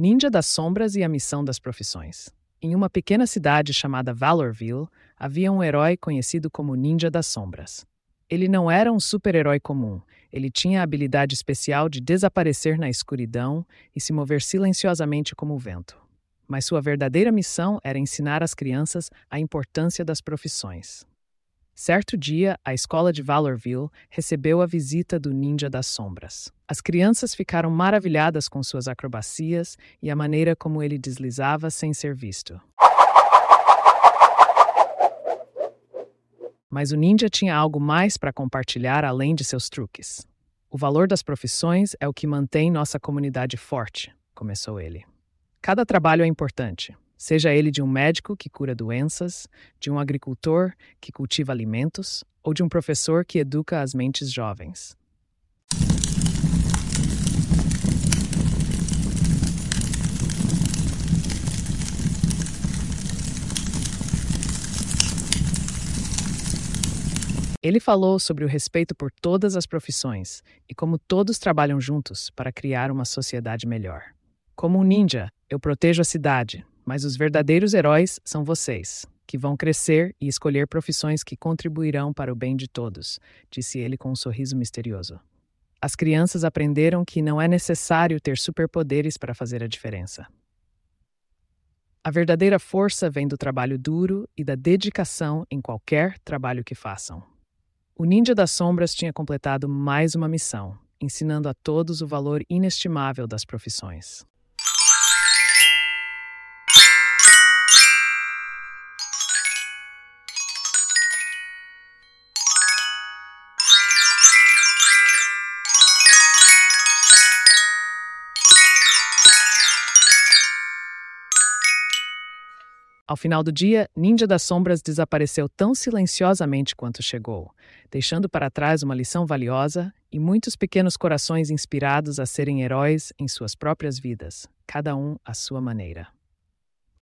Ninja das Sombras e a Missão das Profissões. Em uma pequena cidade chamada Valorville, havia um herói conhecido como Ninja das Sombras. Ele não era um super-herói comum, ele tinha a habilidade especial de desaparecer na escuridão e se mover silenciosamente como o vento. Mas sua verdadeira missão era ensinar às crianças a importância das profissões. Certo dia, a escola de Valorville recebeu a visita do Ninja das Sombras. As crianças ficaram maravilhadas com suas acrobacias e a maneira como ele deslizava sem ser visto. Mas o ninja tinha algo mais para compartilhar além de seus truques. O valor das profissões é o que mantém nossa comunidade forte, começou ele. Cada trabalho é importante, seja ele de um médico que cura doenças, de um agricultor que cultiva alimentos ou de um professor que educa as mentes jovens. Ele falou sobre o respeito por todas as profissões e como todos trabalham juntos para criar uma sociedade melhor. Como um ninja, eu protejo a cidade, mas os verdadeiros heróis são vocês, que vão crescer e escolher profissões que contribuirão para o bem de todos, disse ele com um sorriso misterioso. As crianças aprenderam que não é necessário ter superpoderes para fazer a diferença. A verdadeira força vem do trabalho duro e da dedicação em qualquer trabalho que façam. O Ninja das Sombras tinha completado mais uma missão, ensinando a todos o valor inestimável das profissões. Ao final do dia, Ninja das Sombras desapareceu tão silenciosamente quanto chegou, deixando para trás uma lição valiosa e muitos pequenos corações inspirados a serem heróis em suas próprias vidas, cada um à sua maneira.